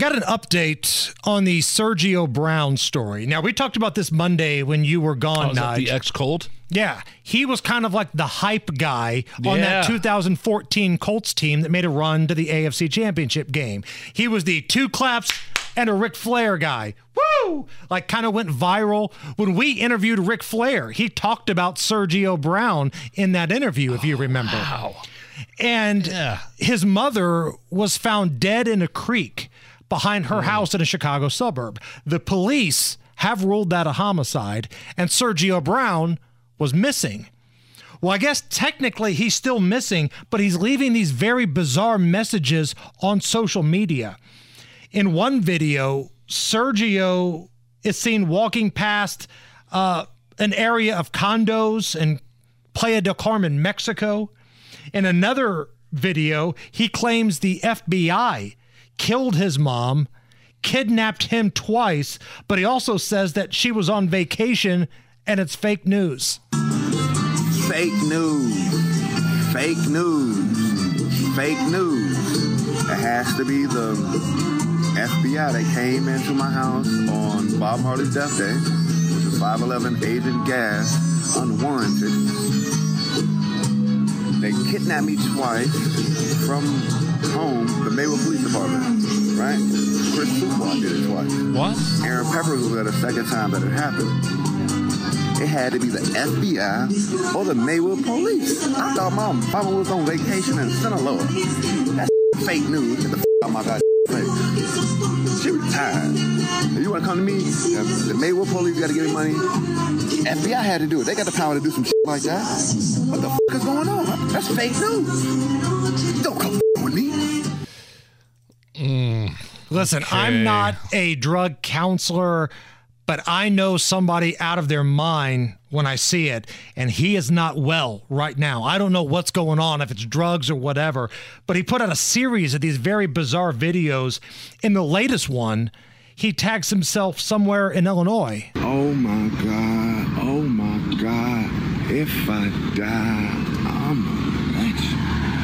Got an update on the Sergio Brown story. Now, we talked about this Monday when you were gone, oh, the ex Colt? Yeah. He was kind of like the hype guy on yeah. that 2014 Colts team that made a run to the AFC Championship game. He was the two claps and a Ric Flair guy. Woo! Like kind of went viral. When we interviewed Ric Flair, he talked about Sergio Brown in that interview, if you oh, remember. Wow. And yeah. his mother was found dead in a creek behind her mm. house in a Chicago suburb. The police have ruled that a homicide, and Sergio Brown was missing. Well, I guess technically he's still missing, but he's leaving these very bizarre messages on social media. In one video, Sergio is seen walking past uh, an area of condos in Playa del Carmen, Mexico. In another video, he claims the FBI killed his mom, kidnapped him twice, but he also says that she was on vacation and it's fake news. Fake news. Fake news. Fake news. It has to be the FBI that came into my house on Bob Marley's death day, which is 511 Agent Gas, unwarranted. They kidnapped me twice from home, the Maywood Police Department, right? Chris Fuqua did it twice. What? Aaron Peppers was there the second time that it happened. It had to be the FBI or the Maywood Police. I thought my mama was on vacation in Sinaloa. That's fake news. Get the f- out my god face. She retired. If you want to come to me, the Maywood Police got to give me money. FBI had to do it. They got the power to do some shit like that. What the f- is going on? That's fake news. Don't come with me. Mm, Listen, okay. I'm not a drug counselor, but I know somebody out of their mind when I see it, and he is not well right now. I don't know what's going on, if it's drugs or whatever, but he put out a series of these very bizarre videos. In the latest one, he tags himself somewhere in Illinois. Oh my God. Oh my God. If I die, I'm a legend.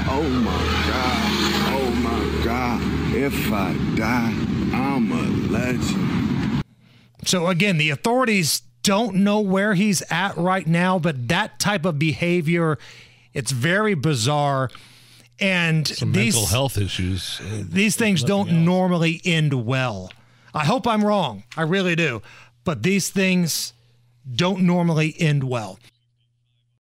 Oh my God. Oh my God. If I die, I'm a legend. So again, the authorities don't know where he's at right now, but that type of behavior, it's very bizarre. And Some these mental health issues. Uh, these things don't else. normally end well. I hope I'm wrong. I really do. But these things don't normally end well.